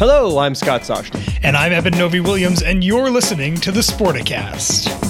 Hello, I'm Scott Sosh. And I'm Eben Novy Williams, and you're listening to the Sporticast.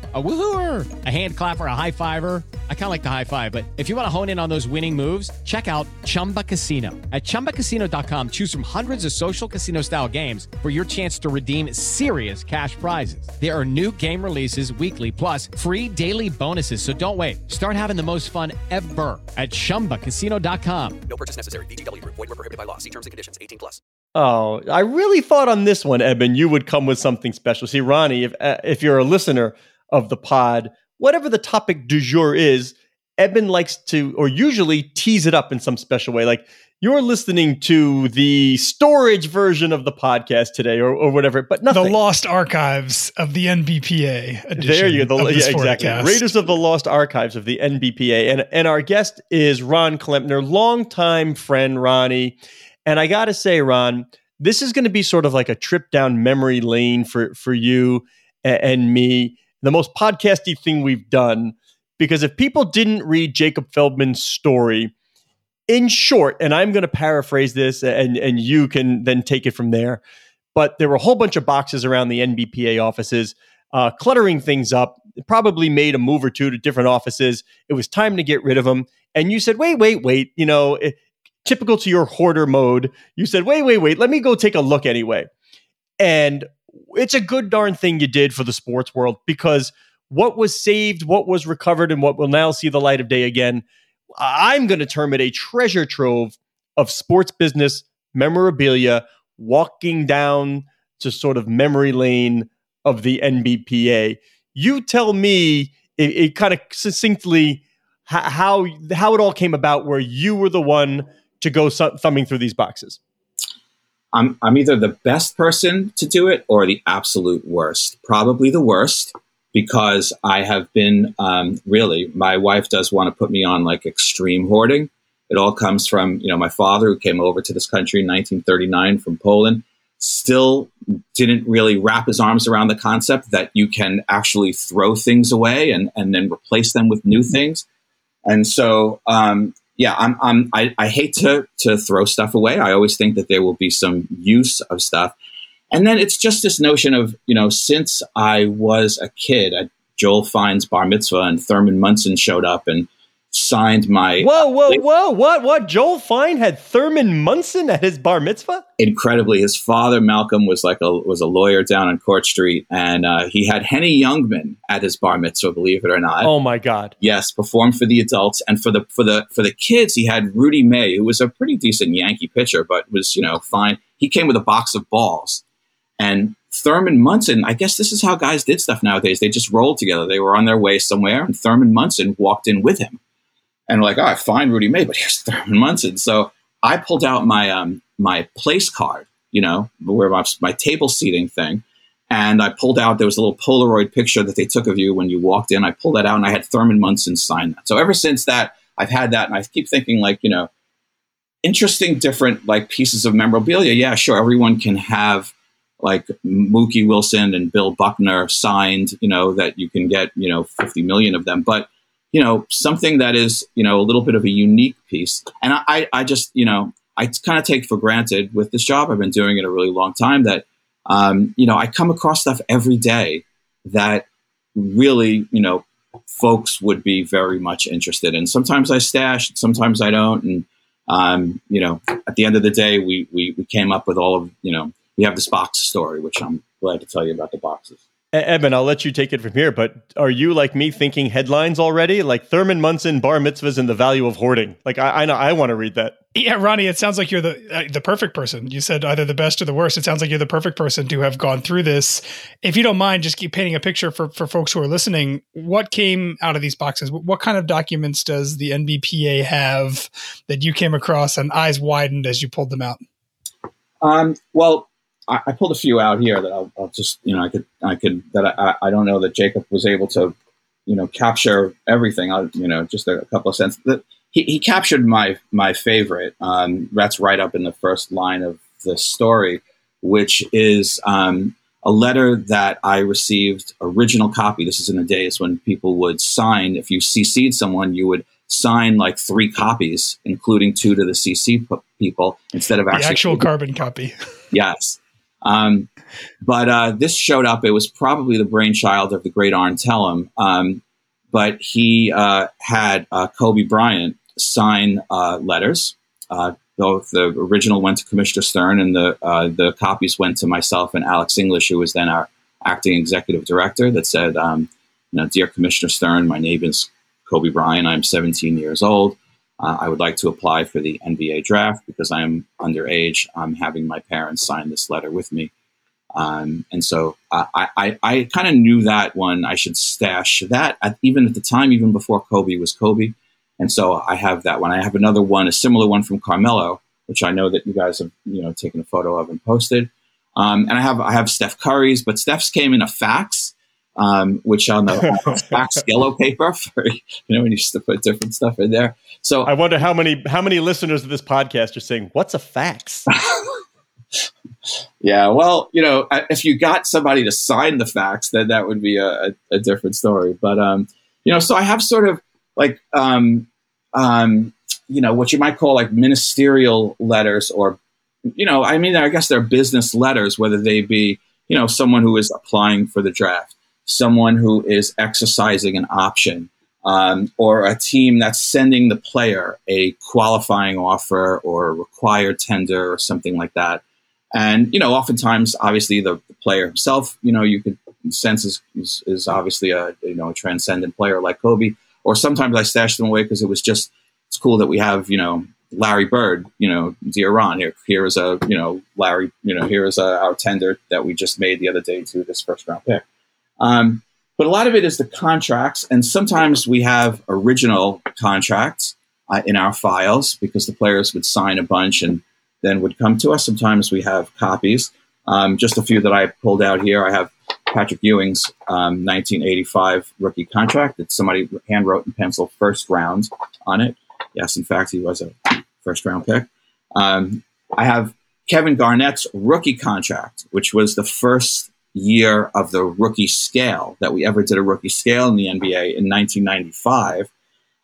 A woohooer, a hand clapper, a high fiver. I kind of like the high five, but if you want to hone in on those winning moves, check out Chumba Casino. At ChumbaCasino.com, choose from hundreds of social casino style games for your chance to redeem serious cash prizes. There are new game releases weekly, plus free daily bonuses. So don't wait. Start having the most fun ever at ChumbaCasino.com. No purchase necessary. VGW. Void were prohibited by law. See terms and conditions. 18 plus. Oh, I really thought on this one, Eben, you would come with something special. See, Ronnie, if uh, if you're a listener of the pod, whatever the topic du jour is, Eben likes to, or usually tease it up in some special way. Like you're listening to the storage version of the podcast today, or, or whatever, but nothing. The lost archives of the NBPA edition. There you go. The, yeah, exactly. Raiders of the Lost Archives of the NBPA, and and our guest is Ron Klempner, longtime friend Ronnie. And I got to say, Ron, this is going to be sort of like a trip down memory lane for for you and, and me the most podcasty thing we've done. Because if people didn't read Jacob Feldman's story, in short, and I'm going to paraphrase this, and and you can then take it from there. But there were a whole bunch of boxes around the NBPA offices, uh, cluttering things up. Probably made a move or two to different offices. It was time to get rid of them. And you said, "Wait, wait, wait." You know, it, typical to your hoarder mode. You said, "Wait, wait, wait. Let me go take a look anyway." And it's a good darn thing you did for the sports world because what was saved, what was recovered, and what will now see the light of day again, I'm going to term it a treasure trove of sports business memorabilia walking down to sort of memory lane of the NBPA. You tell me it, it kind of succinctly how how it all came about where you were the one to go thumbing through these boxes. I'm, I'm either the best person to do it or the absolute worst. Probably the worst because I have been um, really, my wife does want to put me on like extreme hoarding. It all comes from, you know, my father who came over to this country in 1939 from Poland, still didn't really wrap his arms around the concept that you can actually throw things away and, and then replace them with new things. And so um, yeah, I'm, I'm I, I hate to to throw stuff away. I always think that there will be some use of stuff. And then it's just this notion of, you know, since I was a kid Joel Fine's bar mitzvah and Thurman Munson showed up and signed my. Whoa, whoa, whoa! What? What? Joel Fine had Thurman Munson at his bar mitzvah. Incredibly, his father Malcolm was like a was a lawyer down on Court Street, and uh, he had Henny Youngman at his bar mitzvah. Believe it or not. Oh my God! Yes, performed for the adults and for the for the for the kids. He had Rudy May, who was a pretty decent Yankee pitcher, but was you know fine. He came with a box of balls, and Thurman Munson, I guess this is how guys did stuff nowadays. They just rolled together. They were on their way somewhere, and Thurman Munson walked in with him and like, oh, I find Rudy May, but here's Thurman Munson. So I pulled out my um, my place card, you know, where my, my table seating thing, and I pulled out there was a little Polaroid picture that they took of you when you walked in. I pulled that out, and I had Thurman Munson sign that. So ever since that, I've had that, and I keep thinking like, you know, interesting, different like pieces of memorabilia. Yeah, sure, everyone can have like Mookie Wilson and Bill Buckner signed, you know, that you can get, you know, 50 million of them. But you know, something that is, you know, a little bit of a unique piece. And I, I just, you know, I kind of take for granted with this job. I've been doing it a really long time that, um, you know, I come across stuff every day that really, you know, folks would be very much interested in. Sometimes I stash, sometimes I don't. And, um, you know, at the end of the day, we, we, we came up with all of, you know, we have this box story, which I'm glad to tell you about the boxes. Eben, I'll let you take it from here. But are you like me thinking headlines already? Like Thurman Munson, bar mitzvahs, and the value of hoarding. Like I, I know I want to read that. Yeah, Ronnie, it sounds like you're the uh, the perfect person. You said either the best or the worst. It sounds like you're the perfect person to have gone through this. If you don't mind, just keep painting a picture for for folks who are listening. What came out of these boxes? What kind of documents does the NBPA have that you came across and eyes widened as you pulled them out? Um, well, I, I, pulled a few out here that I'll, I'll, just, you know, I could, I could, that I, I don't know that Jacob was able to, you know, capture everything. I'll, you know, just a, a couple of cents. That he, he captured my my favorite. Um, that's right up in the first line of the story, which is um, a letter that I received original copy. This is in the days when people would sign. If you CC'd someone, you would sign like three copies, including two to the CC people, instead of actually the actual carbon copy. yes. Um, but uh, this showed up. It was probably the brainchild of the great Arn Tellem. Um, but he uh, had uh, Kobe Bryant sign uh, letters. Uh, both the original went to Commissioner Stern, and the uh, the copies went to myself and Alex English, who was then our acting executive director. That said, um, you know, dear Commissioner Stern, my name is Kobe Bryant. I'm 17 years old. Uh, I would like to apply for the NBA draft because I am underage. I'm having my parents sign this letter with me. Um, and so I, I, I kind of knew that one I should stash that at, even at the time, even before Kobe was Kobe. And so I have that one. I have another one, a similar one from Carmelo, which I know that you guys have you know taken a photo of and posted. Um, and I have I have Steph Curry's, but Steph's came in a fax um, which on the fax yellow paper for you know when you used to put different stuff in there. So I wonder how many how many listeners of this podcast are saying, "What's a fax?" yeah, well, you know, if you got somebody to sign the fax, then that would be a, a, a different story. But um, you know, so I have sort of like um, um, you know what you might call like ministerial letters, or you know, I mean, I guess they're business letters, whether they be you know someone who is applying for the draft someone who is exercising an option um, or a team that's sending the player a qualifying offer or a required tender or something like that. And, you know, oftentimes, obviously, the, the player himself, you know, you could sense is, is, is, obviously a, you know, a transcendent player like Kobe. Or sometimes I stash them away because it was just, it's cool that we have, you know, Larry Bird, you know, dear Ron, here, here is a, you know, Larry, you know, here is a, our tender that we just made the other day to this first round pick. Um, but a lot of it is the contracts, and sometimes we have original contracts uh, in our files because the players would sign a bunch and then would come to us. Sometimes we have copies. Um, just a few that I pulled out here. I have Patrick Ewing's um, 1985 rookie contract that somebody handwrote in pencil first round on it. Yes, in fact, he was a first round pick. Um, I have Kevin Garnett's rookie contract, which was the first year of the rookie scale that we ever did a rookie scale in the NBA in 1995.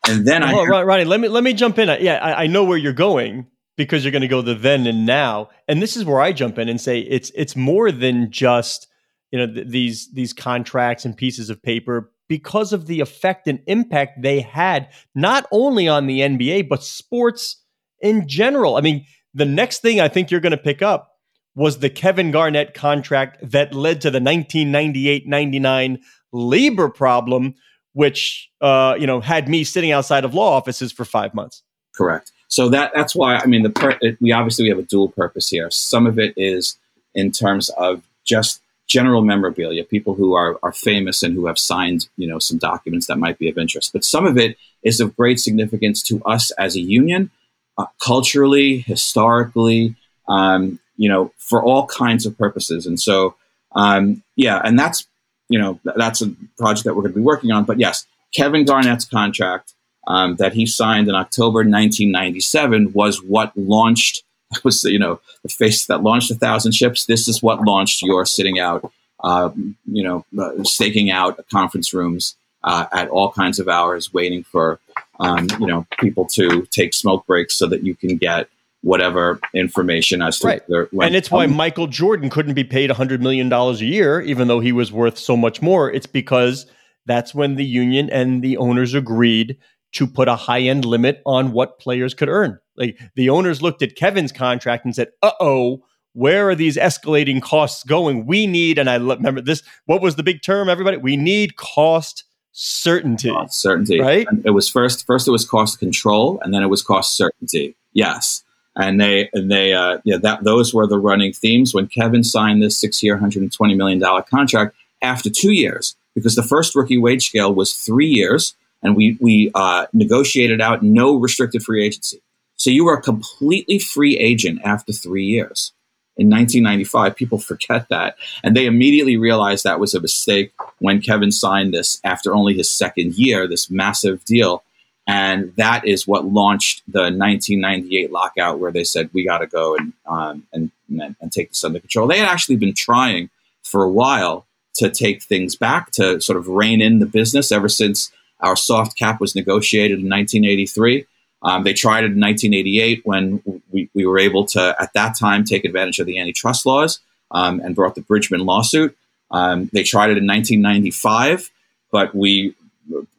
And then I, heard- Ronnie, let me let me jump in. Yeah, I, I know where you're going because you're going to go the then and now, and this is where I jump in and say it's it's more than just you know th- these these contracts and pieces of paper because of the effect and impact they had not only on the NBA but sports in general. I mean, the next thing I think you're going to pick up was the Kevin Garnett contract that led to the 1998-99 labor problem, which uh, you know had me sitting outside of law offices for five months. Correct. So that that's why I mean the per- we obviously we have a dual purpose here. Some of it is in terms of just general memorabilia, people who are, are famous and who have signed, you know, some documents that might be of interest. But some of it is of great significance to us as a union, uh, culturally, historically, um, you know, for all kinds of purposes. And so, um, yeah, and that's, you know, that's a project that we're going to be working on. But yes, Kevin Garnett's contract um, that he signed in October 1997 was what launched, was, you know, the face that launched a thousand ships. This is what launched your sitting out, uh, you know, uh, staking out conference rooms uh, at all kinds of hours, waiting for, um, you know, people to take smoke breaks so that you can get whatever information as to right. Their, and it's why Michael Jordan couldn't be paid $100 million a year, even though he was worth so much more. It's because that's when the union and the owners agreed to put a high end limit on what players could earn. Like the owners looked at Kevin's contract and said, uh oh, where are these escalating costs going? We need, and I remember this. What was the big term? Everybody, we need cost certainty. Cost certainty, right? And it was first. First, it was cost control, and then it was cost certainty. Yes, and they and they uh, yeah that those were the running themes when Kevin signed this six-year, hundred and twenty million dollar contract. After two years, because the first rookie wage scale was three years, and we we uh, negotiated out no restricted free agency. So you were a completely free agent after three years. In 1995, people forget that. And they immediately realized that was a mistake when Kevin signed this after only his second year, this massive deal. And that is what launched the 1998 lockout, where they said, we got to go and, um, and, and take this under control. They had actually been trying for a while to take things back, to sort of rein in the business ever since our soft cap was negotiated in 1983. Um, they tried it in 1988 when we, we were able to, at that time, take advantage of the antitrust laws um, and brought the Bridgeman lawsuit. Um, they tried it in 1995, but we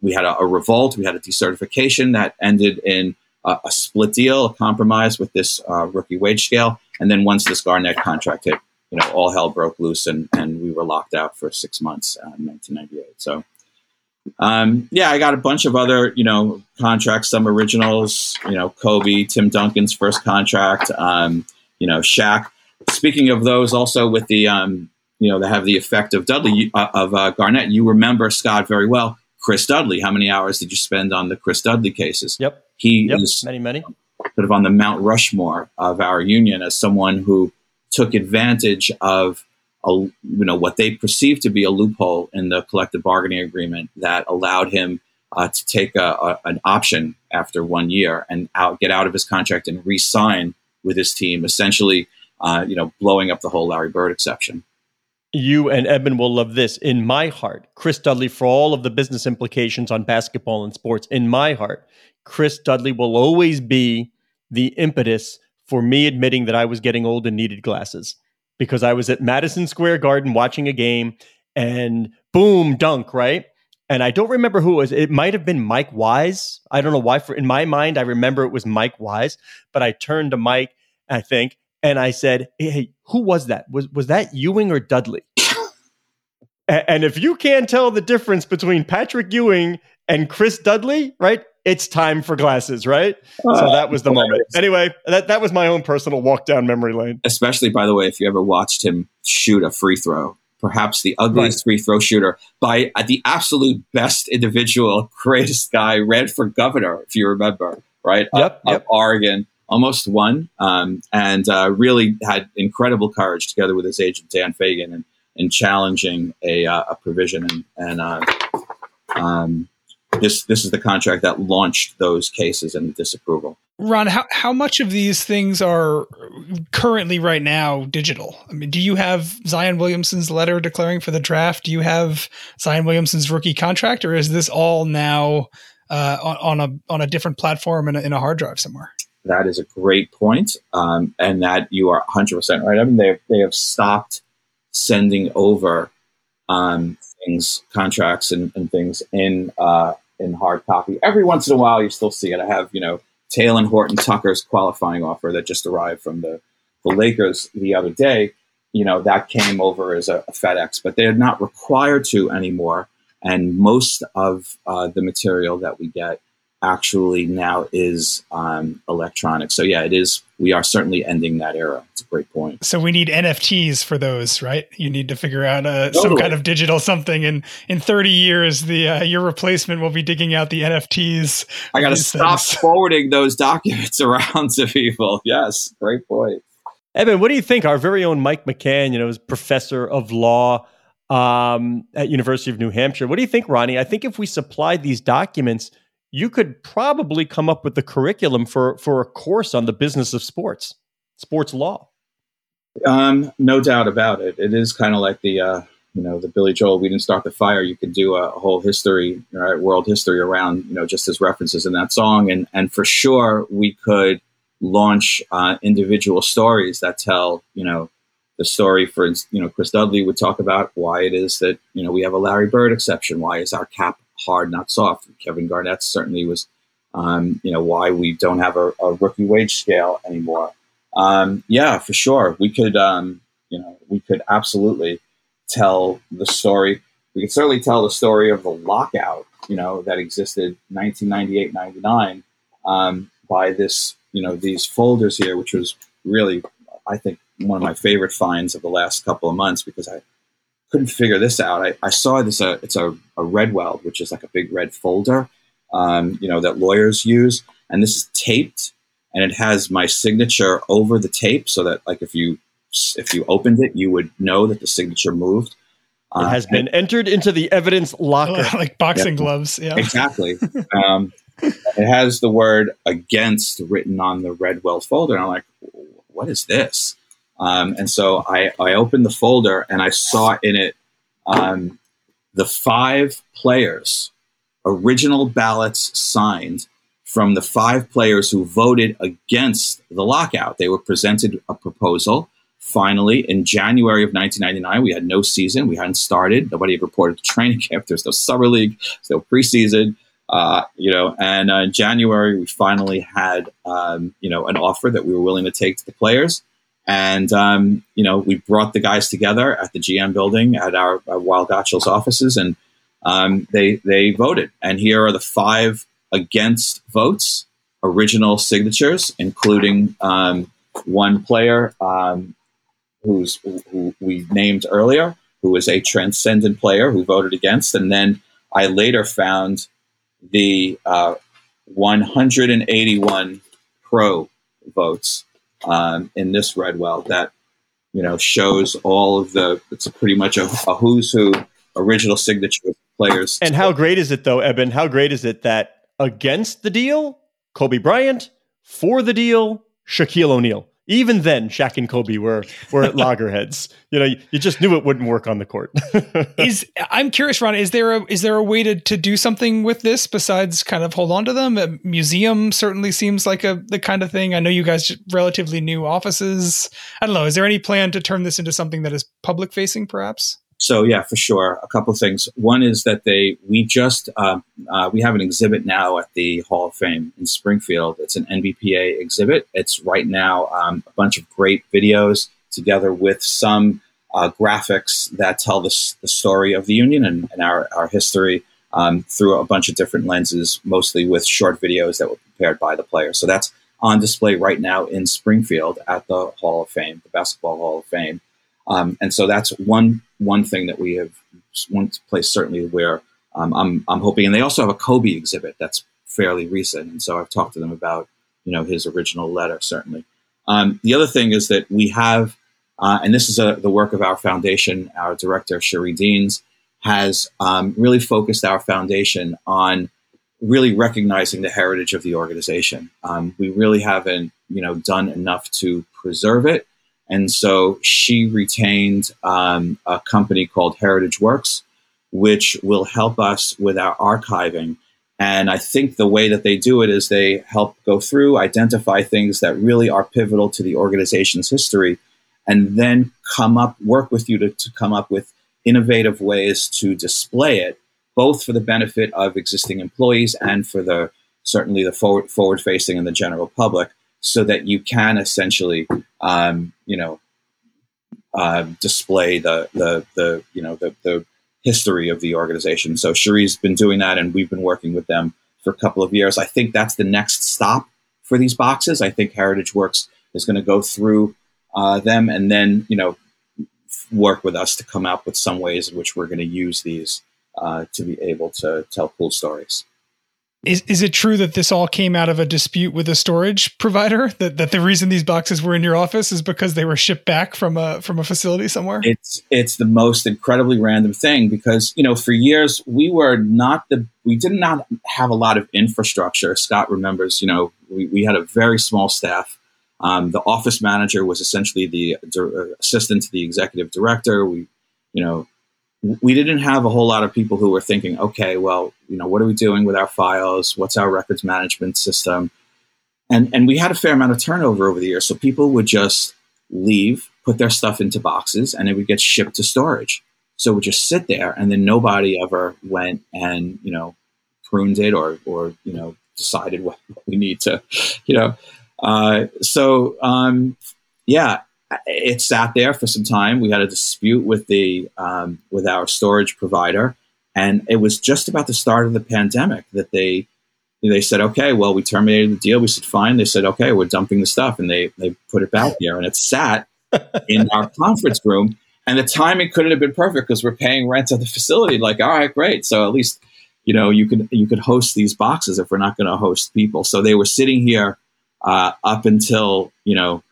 we had a, a, revolt. We had a decertification that ended in a, split deal, a compromise with this uh, rookie wage scale. And then once this Garnett contract hit, you know, all hell broke loose, and, and we were locked out for six months uh, in 1998. So um, yeah, I got a bunch of other, you know, contracts, some originals, you know, Kobe, Tim Duncan's first contract, um, you know, Shaq. Speaking of those, also with the, um, you know, that have the effect of Dudley, uh, of uh, Garnett, you remember Scott very well. Chris Dudley, how many hours did you spend on the Chris Dudley cases? Yep. He yep. is many, many. Sort of on the Mount Rushmore of our union as someone who took advantage of a, you know what they perceived to be a loophole in the collective bargaining agreement that allowed him uh, to take a, a, an option after one year and out, get out of his contract and re-sign with his team, essentially, uh, you know, blowing up the whole Larry Bird exception. You and Edmund will love this. In my heart, Chris Dudley, for all of the business implications on basketball and sports, in my heart, Chris Dudley will always be the impetus for me admitting that I was getting old and needed glasses because I was at Madison Square Garden watching a game and boom, dunk, right? And I don't remember who it was. It might have been Mike Wise. I don't know why. For in my mind, I remember it was Mike Wise. But I turned to Mike, I think, and I said, "Hey, who was that? Was was that Ewing or Dudley?" and if you can't tell the difference between Patrick Ewing and Chris Dudley, right? it's time for glasses, right? Uh, so that was the moment. Anyway, that, that was my own personal walk down memory lane. Especially, by the way, if you ever watched him shoot a free throw, perhaps the ugliest right. free throw shooter by uh, the absolute best individual, greatest guy, ran for governor, if you remember, right? Yep. Of, yep. Oregon, almost won, um, and uh, really had incredible courage together with his agent, Dan Fegan, and in challenging a, uh, a provision and, and uh, um, this this is the contract that launched those cases and the disapproval. Ron, how, how much of these things are currently right now digital? I mean, do you have Zion Williamson's letter declaring for the draft? Do you have Zion Williamson's rookie contract, or is this all now uh, on, on, a on a different platform in a, in a hard drive somewhere? That is a great point, um, and that you are 100 percent right. I mean, they they have stopped sending over um, things, contracts, and, and things in uh, in hard copy. Every once in a while, you still see it. I have you know Talen Horton Tucker's qualifying offer that just arrived from the the Lakers the other day. You know that came over as a, a FedEx, but they're not required to anymore. And most of uh, the material that we get actually now is um, electronic. So yeah, it is. We are certainly ending that era. It's a great point. So we need NFTs for those, right? You need to figure out uh, totally. some kind of digital something. And in 30 years, the uh, your replacement will be digging out the NFTs. I got to stop things. forwarding those documents around to people. Yes, great point. Eben, what do you think? Our very own Mike McCann, you know, is professor of law um, at University of New Hampshire. What do you think, Ronnie? I think if we supplied these documents you could probably come up with the curriculum for for a course on the business of sports, sports law. Um, no doubt about it. It is kind of like the uh, you know the Billy Joel. We didn't start the fire. You could do a, whole history, right, world history around you know just as references in that song, and and for sure we could launch uh, individual stories that tell you know the story for you know Chris Dudley would talk about why it is that you know we have a Larry Bird exception. Why is our cap hard, not soft. Kevin Garnett certainly was, um, you know, why we don't have a, a rookie wage scale anymore. Um, yeah, for sure. We could, um, you know, we could absolutely tell the story. We could certainly tell the story of the lockout, you know, that existed 1998, 99 um, by this, you know, these folders here, which was really, I think, one of my favorite finds of the last couple of months because I couldn't figure this out. I, I saw this, uh, it's a, a Redweld, which is like a big red folder, um, you know, that lawyers use. And this is taped and it has my signature over the tape so that like if you if you opened it, you would know that the signature moved. It has uh, been entered into the evidence locker, like boxing yeah. gloves. Yeah, exactly. um, it has the word "against" written on the Redweld folder, and I'm like, "What is this?" Um, and so I, I opened the folder and I saw in it um, the five players, original ballots signed from the five players who voted against the lockout. They were presented a proposal. Finally, in January of 1999, we had no season. We hadn't started. Nobody had reported to training camp. There's no summer league. There's no preseason. Uh, you know, and uh, in January, we finally had, um, you know, an offer that we were willing to take to the players. And, um, you know, we brought the guys together at the GM building at our, Weil Gotshal offices and um, they, they voted. And here are the five against votes, original signatures, including um, one player um, who's who we named earlier, who was a transcendent player who voted against, and then I later found the uh, 181 pro votes um, in this Redweld that you know shows all of the. It's pretty much a, a who's who original signature of players. And how great is it though, Eben? How great is it that against the deal, Kobe Bryant, for the deal, Shaquille O'Neal. Even then, Shaq and Kobe were were at loggerheads. You know, you, you, just knew it wouldn't work on the court. is I'm curious, Ron. Is there a is there a way to to do something with this besides kind of hold on to them? A museum certainly seems like a the kind of thing. I know you guys relatively new offices. I don't know. Is there any plan to turn this into something that is public facing, perhaps? So yeah, for sure. A couple of things. One is that they we just uh, uh, we have an exhibit now at the Hall of Fame in Springfield. It's an NBPA exhibit. It's right now um, a bunch of great videos together with some uh, graphics that tell the, the, story of the Union and, and our, our history um, through a bunch of different lenses, mostly with short videos that were prepared by the players. So that's on display right now in Springfield at the Hall of Fame, the Basketball Hall of Fame. Um, and so that's one one thing that we have one place certainly where um, I'm I'm hoping, and they also have a Kobe exhibit that's fairly recent, and so I've talked to them about you know his original letter certainly. Um, the other thing is that we have, uh, and this is a, the work of our foundation. Our director Sherrie Deans has um, really focused our foundation on really recognizing the heritage of the organization. Um, we really haven't you know done enough to preserve it and so she retained um, a company called Heritage Works, which will help us with our archiving. And I think the way that they do it is they help go through, identify things that really are pivotal to the organization's history, and then come up, work with you to, to come up with innovative ways to display it, both for the benefit of existing employees and for the certainly the forward forward facing and the general public so that you can essentially, um, you know, uh, display the, the, the, you know, the, the history of the organization. So Sherrie's been doing that and we've been working with them for a couple of years. I think that's the next stop for these boxes. I think Heritage Works is going to go through uh, them and then, you know, work with us to come up with some ways in which we're going to use these uh, to be able to tell cool stories. Is is it true that this all came out of a dispute with a storage provider? That that the reason these boxes were in your office is because they were shipped back from a from a facility somewhere? It's it's the most incredibly random thing because you know for years we were not the we did not have a lot of infrastructure. Scott remembers, you know, we, we had a very small staff. Um, the office manager was essentially the uh, assistant to the executive director. We, you know, we didn't have a whole lot of people who were thinking, okay, well, you know, what are we doing with our files? What's our records management system? And and we had a fair amount of turnover over the years. So people would just leave, put their stuff into boxes, and it would get shipped to storage. So it would just sit there, and then nobody ever went and you know pruned it or or you know decided what we need to, you know. uh, so um, yeah, it sat there for some time. We had a dispute with the um, with our storage provider, and it was just about the start of the pandemic that they they said, okay, well, we terminated the deal. We said, fine. They said, okay, we're dumping the stuff, and they they put it back here, and it sat in our conference room. And the timing couldn't have been perfect because we're paying rent at the facility. Like, all right, great. So at least you know you could you could host these boxes if we're not going to host people. So they were sitting here uh, up until you know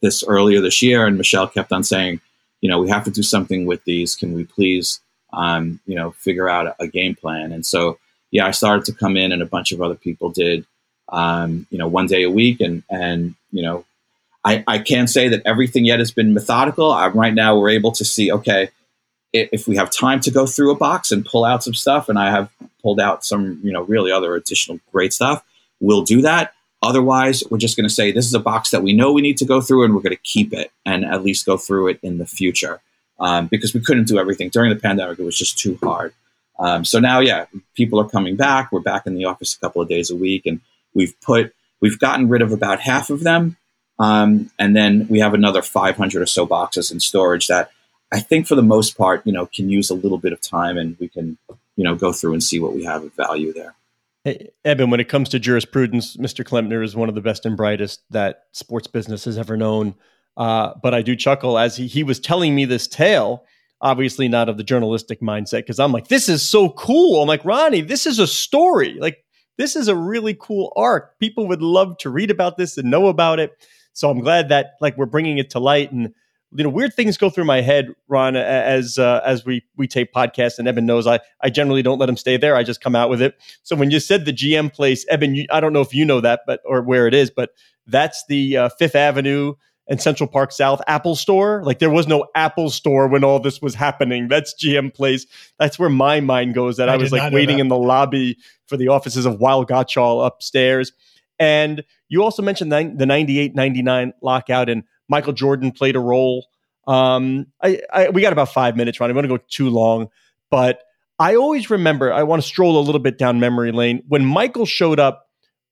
this earlier this year, and Michelle kept on saying, you know, we have to do something with these. Can we please, um, you know, figure out a, a, game plan? And so, yeah, I started to come in, and a bunch of other people did, um, you know, one day a week, and and you know, I I can't say that everything yet has been methodical. I'm, right now, we're able to see, okay, if, if we have time to go through a box and pull out some stuff, and I have pulled out some, you know, really other additional great stuff, we'll do that Otherwise, we're just going to say this is a box that we know we need to go through and we're going to keep it and at least go through it in the future um, because we couldn't do everything. During the pandemic, it was just too hard. Um, so now, yeah, people are coming back. We're back in the office a couple of days a week and we've put, we've gotten rid of about half of them. Um, and then we have another 500 or so boxes in storage that I think for the most part, you know, can use a little bit of time and we can, you know, go through and see what we have of value there. Hey, Eben, when it comes to jurisprudence, Mr. Klempner is one of the best and brightest that sports business has ever known. Uh, but I do chuckle as he, he was telling me this tale, obviously not of the journalistic mindset, because I'm like, this is so cool. I'm like, Ronnie, this is a story. Like, this is a really cool arc. People would love to read about this and know about it. So I'm glad that like we're bringing it to light and you know weird things go through my head ron as uh, as we we tape podcasts and eben knows i i generally don't let him stay there. I just come out with it. So when you said the gm place eben you, i don't know if you know that but or where it is but that's the uh, fifth avenue and central park south apple store. Like there was no apple store when all this was happening. That's gm place. That's where my mind goes that i, I was like waiting that. in the lobby for the offices of Weil Gotshal upstairs. And you also mentioned the, the 98 99 lockout and Michael Jordan played a role. Um, I, I we got about five minutes, Ron. I want to go too long, but I always remember. I want to stroll a little bit down memory lane. When Michael showed up,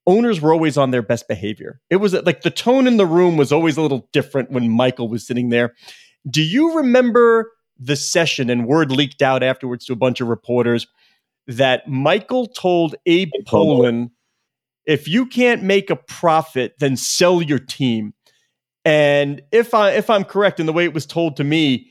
owners were always on their best behavior. It was like the tone in the room was always a little different when Michael was sitting there. Do you remember the session and word leaked out afterwards to a bunch of reporters that Michael told Abe Pollin, if you can't make a profit, then sell your team. And if I if I'm correct in the way it was told to me,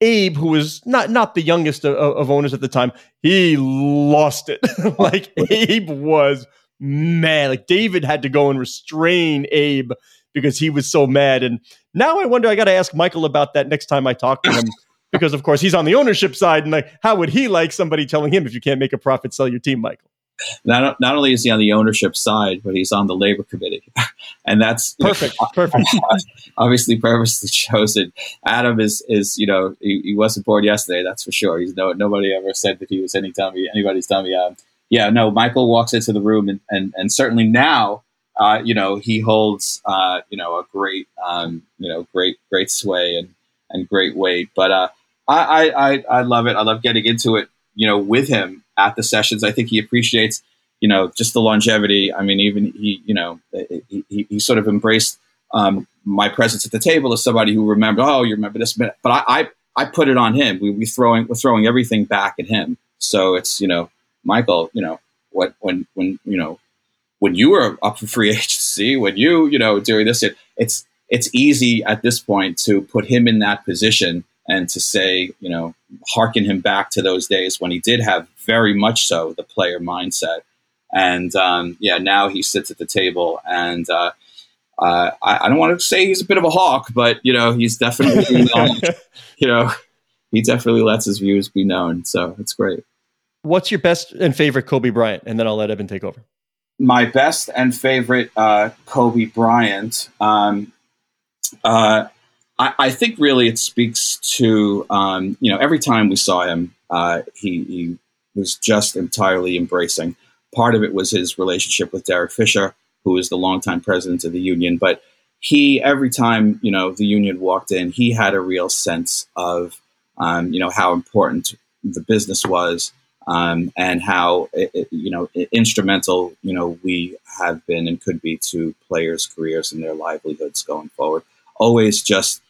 Abe, who was not not the youngest of, of owners at the time, he lost it. like Abe was mad. Like David had to go and restrain Abe because he was so mad. And now I wonder. I got to ask Michael about that next time I talk to him. because of course he's on the ownership side, and like, how would he like somebody telling him if you can't make a profit, sell your team, Michael? Not not only is he on the ownership side, but he's on the labor committee, and that's perfect. Know, perfect. obviously, purposely chosen. Adam is is you know he, he, wasn't born yesterday. That's for sure. He's no nobody ever said that he was any me anybody's dummy. Um, yeah, no. Michael walks into the room, and and, and certainly now, uh, you know, he holds uh, you know a great um, you know great great sway and and great weight. But uh, I, I I love it. I love getting into it. You know, with him at the sessions. I think he appreciates, you know, just the longevity. I mean, even he, you know, he, he, sort of embraced um, my presence at the table as somebody who remembered, oh, you remember this, but I, I, I put it on him. We, we throwing, we're throwing everything back at him. So it's, you know, Michael, you know, what, when, when, you know, when you were up for free agency, when you, you know, doing this, it, it's, it's easy at this point to put him in that position and to say, you know, harken him back to those days when he did have very much so the player mindset. And um, yeah, now he sits at the table, and uh, uh, I, I, don't want to say he's a bit of a hawk, but you know, he's definitely, um, you know, he definitely lets his views be known. So it's great. What's your best and favorite Kobe Bryant? And then I'll let Eben take over. My best and favorite uh, Kobe Bryant. Um, uh, I, I, think really it speaks to um, you know every time we saw him, uh, he, he, was just entirely embracing. Part of it was his relationship with Derek Fisher, who is the longtime president of the union. But he, every time you know the union walked in, he had a real sense of um, you know how important the business was um, and how it, it, you know instrumental you know we have been and could be to players' careers and their livelihoods going forward. Always just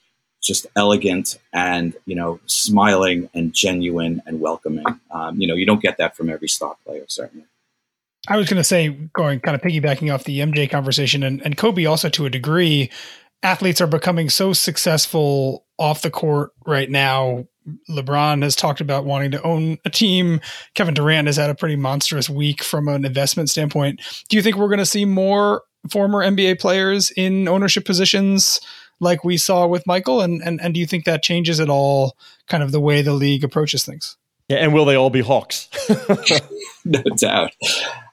just elegant and you know smiling and genuine and welcoming. Um, you know you don't get that from every stock player certainly. I was going to say, going kind of piggybacking off the MJ conversation and, and Kobe also to a degree, athletes are becoming so successful off the court right now LeBron has talked about wanting to own a team. Kevin Durant has had a pretty monstrous week from an investment standpoint. Do you think we're going to see more former NBA players in ownership positions like we saw with Michael? And, and, and do you think that changes at all kind of the way the league approaches things? Yeah, and will they all be Hawks? no doubt.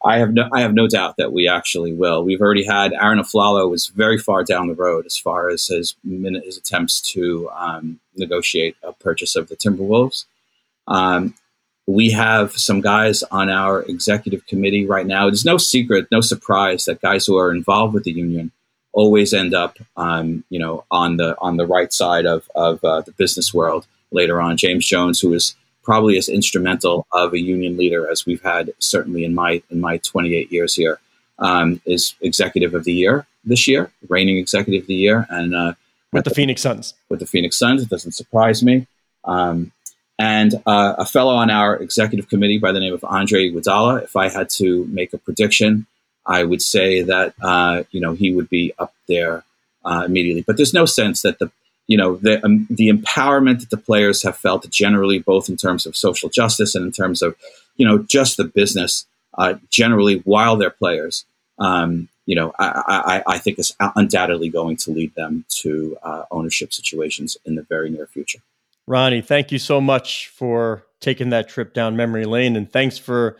I have no I have no doubt that we actually will. We've already had Arron Afflalo was very far down the road as far as his his attempts to um, negotiate a purchase of the Timberwolves. Um, we have some guys on our executive committee right now. It's no secret, no surprise that guys who are involved with the union always end up, um, you know, on the on the right side of of uh, the business world later on. James Jones, who is probably as instrumental of a union leader as we've had certainly in my in my 28 years here. Um, is executive of the year this year, reigning executive of the year, and uh, with the, the, Phoenix Suns. With the Phoenix Suns, it doesn't surprise me. Um, and uh, a fellow on our executive committee by the name of Andre Iguodala. If I had to make a prediction, I would say that uh, you know he would be up there uh, immediately. But there's no sense that the you know the um, the empowerment that the players have felt generally, both in terms of social justice and in terms of you know just the business uh, generally while they're players. Um, you know, I, I, I, think is undoubtedly going to lead them to uh, ownership situations in the very near future. Ronnie, thank you so much for taking that trip down memory lane, and thanks for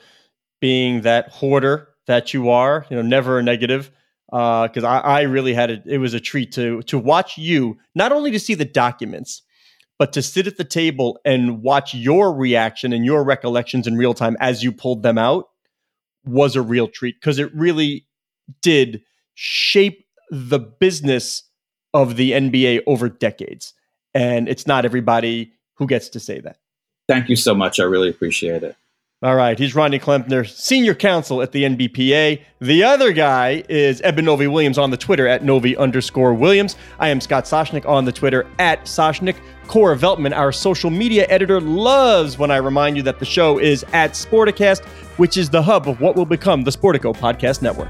being that hoarder that you are. You know, never a negative because uh, I, I, really had it. It was a treat to to watch you not only to see the documents, but to sit at the table and watch your reaction and your recollections in real time as you pulled them out was a real treat because it really did shape the business of the NBA over decades, and it's not everybody who gets to say that. Thank you so much. I really appreciate it. All right, he's Ronnie Klempner, senior counsel at the NBPA. The other guy is Eben Novy Williams on the Twitter at Novy underscore Williams. I am Scott Soshnick on the Twitter at Soshnick. Cora Veltman, our social media editor, loves when I remind you that the show is at Sporticast, which is the hub of what will become the Sportico Podcast Network.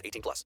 18 plus.